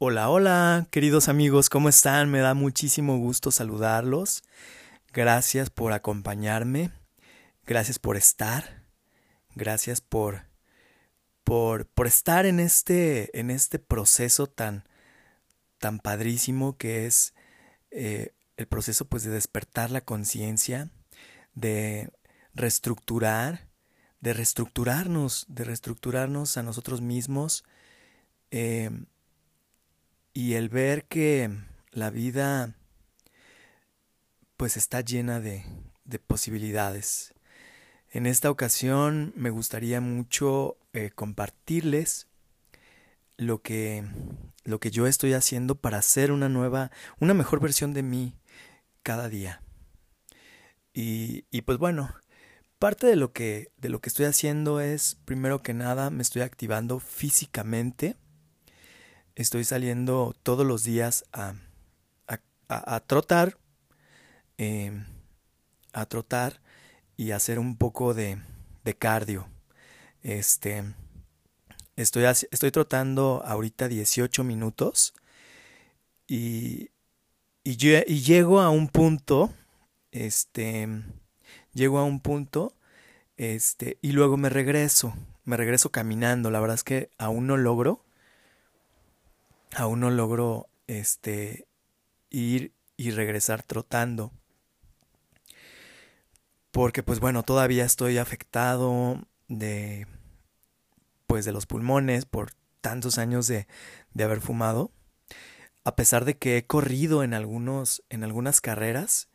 Hola, hola, queridos amigos, ¿cómo están? Me da muchísimo gusto saludarlos. Gracias por acompañarme. Gracias por estar. Gracias por por, por estar en este en este proceso tan tan padrísimo que es eh, el proceso pues de despertar la conciencia, de reestructurar, de reestructurarnos, de reestructurarnos a nosotros mismos eh, y el ver que la vida pues está llena de, de posibilidades. En esta ocasión me gustaría mucho eh, compartirles lo que, lo que yo estoy haciendo para hacer una nueva, una mejor versión de mí cada día. Y, y pues bueno, parte de lo que, de lo que estoy haciendo es, primero que nada, me estoy activando físicamente. Estoy saliendo todos los días a, a, a, trotar, eh, a trotar y hacer un poco de, de cardio. Este, estoy, estoy trotando ahorita 18 minutos y, y, y llego a un punto, este, llego a un punto, este, y luego me regreso, me regreso caminando. La verdad es que aún no logro, aún no logro, este, ir y regresar trotando. Porque pues bueno, todavía estoy afectado de pues de los pulmones por tantos años de, de haber fumado. A pesar de que he corrido en algunos, en algunas carreras,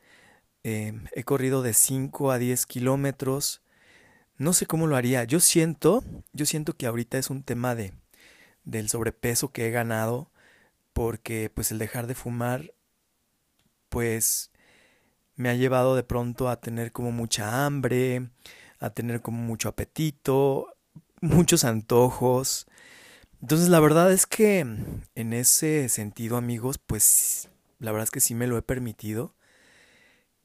eh, he corrido de 5 a 10 kilómetros. No sé cómo lo haría. Yo siento, yo siento que ahorita es un tema de del sobrepeso que he ganado porque pues el dejar de fumar pues me ha llevado de pronto a tener como mucha hambre, a tener como mucho apetito, muchos antojos. Entonces la verdad es que en ese sentido amigos pues la verdad es que sí me lo he permitido.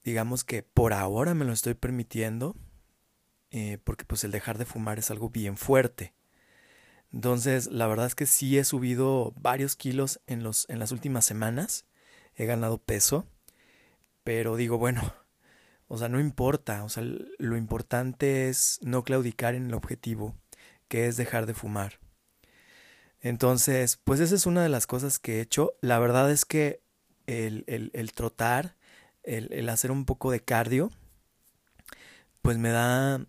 Digamos que por ahora me lo estoy permitiendo eh, porque pues el dejar de fumar es algo bien fuerte. Entonces la verdad es que sí he subido varios kilos en, los, en las últimas semanas. He ganado peso. Pero digo, bueno, o sea, no importa, o sea, lo importante es no claudicar en el objetivo, que es dejar de fumar. Entonces, pues esa es una de las cosas que he hecho. La verdad es que el, el, el trotar, el, el hacer un poco de cardio, pues me da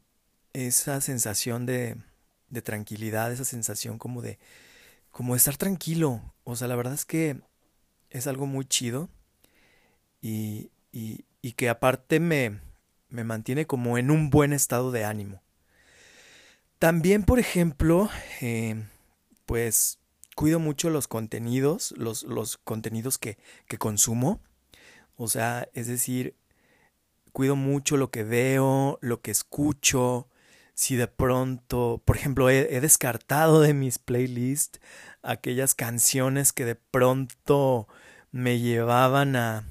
esa sensación de, de tranquilidad, esa sensación como de, como estar tranquilo. O sea, la verdad es que es algo muy chido y, y, y que aparte me, me mantiene como en un buen estado de ánimo. También, por ejemplo, eh, pues cuido mucho los contenidos, los, los contenidos que, que, consumo. O sea, es decir, cuido mucho lo que veo, lo que escucho. Si de pronto, por ejemplo, he, descartado de mis playlists aquellas canciones que de pronto me llevaban a,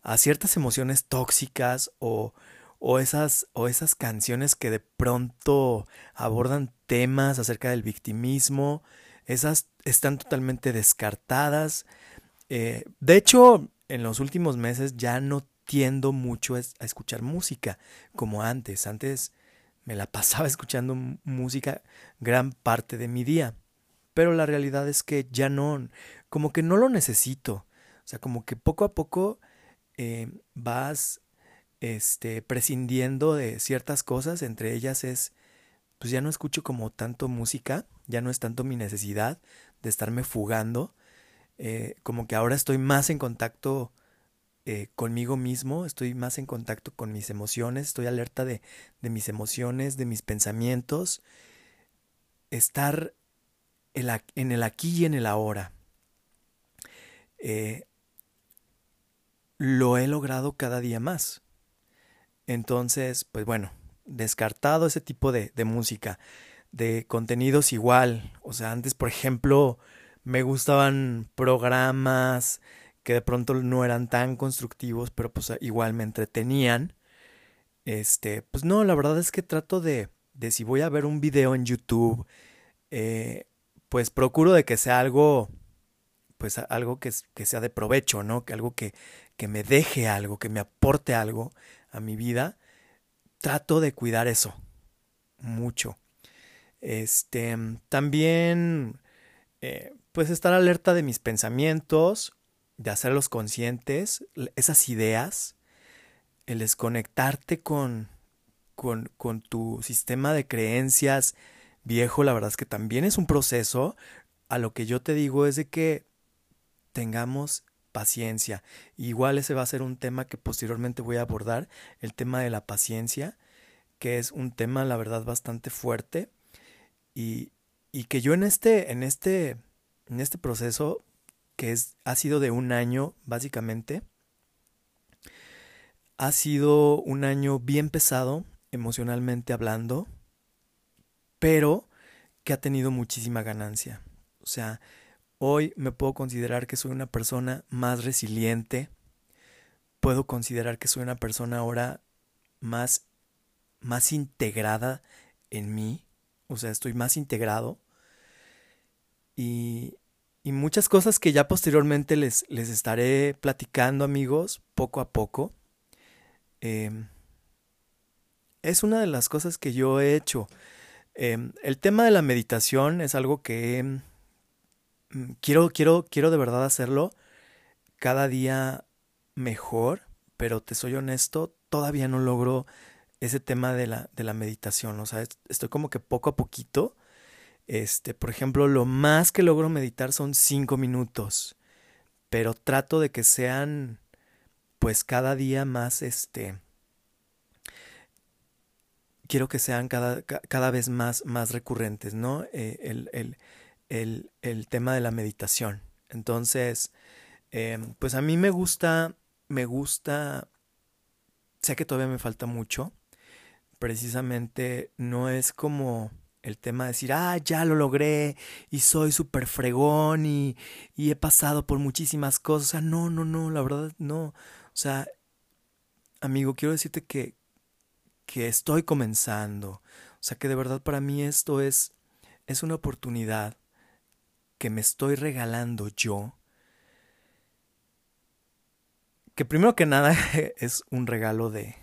a ciertas emociones tóxicas o, o, esas, o esas canciones que de pronto abordan temas acerca del victimismo, esas están totalmente descartadas. Eh, de hecho, en los últimos meses ya no tiendo mucho a escuchar música como antes. Antes me la pasaba escuchando música gran parte de mi día. Pero la realidad es que ya no, como que no lo necesito. O sea, como que poco a poco eh, vas este, prescindiendo de ciertas cosas, entre ellas es, pues ya no escucho como tanto música, ya no es tanto mi necesidad de estarme fugando, eh, como que ahora estoy más en contacto eh, conmigo mismo, estoy más en contacto con mis emociones, estoy alerta de, mis emociones, de mis pensamientos, estar en el aquí y en el ahora. Eh, lo he logrado cada día más. Entonces, pues bueno, descartado ese tipo de, de música, de contenidos igual. O sea, antes, por ejemplo, me gustaban programas que de pronto no eran tan constructivos, pero pues igual me entretenían. Este, pues no, la verdad es que trato de, de si voy a ver un video en YouTube, eh, pues procuro de que sea algo pues algo que, que, sea de provecho, ¿no? Que algo que, que me deje algo, que me aporte algo a mi vida, trato de cuidar eso mucho. Este, también, eh, pues estar alerta de mis pensamientos, de hacerlos conscientes, esas ideas, el desconectarte con, con, con tu sistema de creencias viejo, la verdad es que también es un proceso. A lo que yo te digo es de que tengamos paciencia. Igual ese va a ser un tema que posteriormente voy a abordar, el tema de la paciencia, que es un tema, la verdad, bastante fuerte. Y, y que yo en este, en este, en este proceso, que es, ha sido de un año, básicamente, ha sido un año bien pesado, emocionalmente hablando, pero que ha tenido muchísima ganancia. O sea, hoy me puedo considerar que soy una persona más resiliente, puedo considerar que soy una persona ahora más, más integrada en mí, o sea, estoy más integrado. Y, y muchas cosas que ya posteriormente les, les estaré platicando, amigos, poco a poco. Em, es una de las cosas que yo he hecho. Em, el tema de la meditación es algo que mm, quiero, quiero, quiero de verdad hacerlo cada día mejor, pero te soy honesto, todavía no logro ese tema de la, de la meditación. O sea, estoy como que poco a poquito. Este, por ejemplo, lo más que logro meditar son cinco minutos. Pero trato de que sean, pues, cada día más, este, quiero que sean cada, cada vez más, más recurrentes, ¿no? Eh, el, el, el, el, tema de la meditación. Entonces, em, pues a mí me gusta, me gusta, sé que todavía me falta mucho, precisamente no es como el tema de decir, ah, ya lo logré y soy súper fregón y, y he pasado por muchísimas cosas. O sea, no, no, no, la verdad no. O sea, amigo, quiero decirte que, que estoy comenzando. O sea que de verdad para mí esto es, es una oportunidad que me estoy regalando yo. Que primero que nada es un regalo de,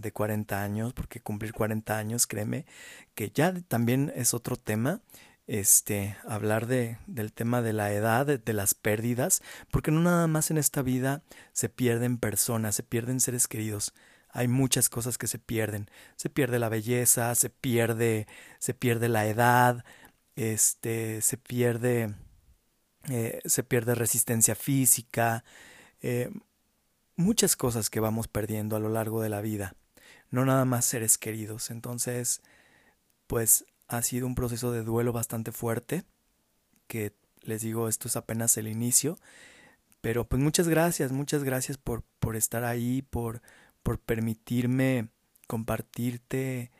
de 40 años, porque cumplir 40 años, créeme, que ya también es otro tema, este, hablar de, del tema de la edad, de, las pérdidas, porque no nada más en esta vida se pierden personas, se pierden seres queridos, hay muchas cosas que se pierden. Se pierde la belleza, se pierde, se pierde la edad, este, se pierde, eh, se pierde resistencia física, eh, muchas cosas que vamos perdiendo a lo largo de la vida. No nada más seres queridos. Entonces, pues ha sido un proceso de duelo bastante fuerte, que les digo, esto es apenas el inicio. Pero pues muchas gracias, muchas gracias por, por estar ahí, por, por permitirme compartirte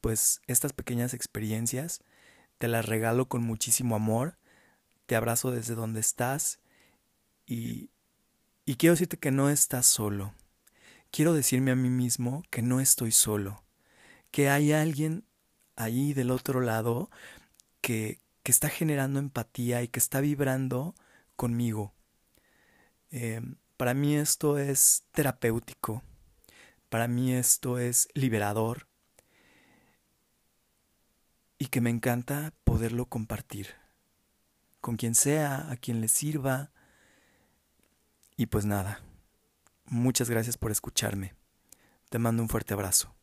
pues estas pequeñas experiencias. Te las regalo con muchísimo amor. Te abrazo desde donde estás y, y quiero decirte que no estás solo. Quiero decirme a mí mismo que no estoy solo, que hay alguien ahí del otro lado que, que está generando empatía y que está vibrando conmigo. Eh, para mí esto es terapéutico. Para mí esto es liberador y que me encanta poderlo compartir con quien sea, a quien le sirva. Y pues nada, muchas gracias por escucharme. Te mando un fuerte abrazo.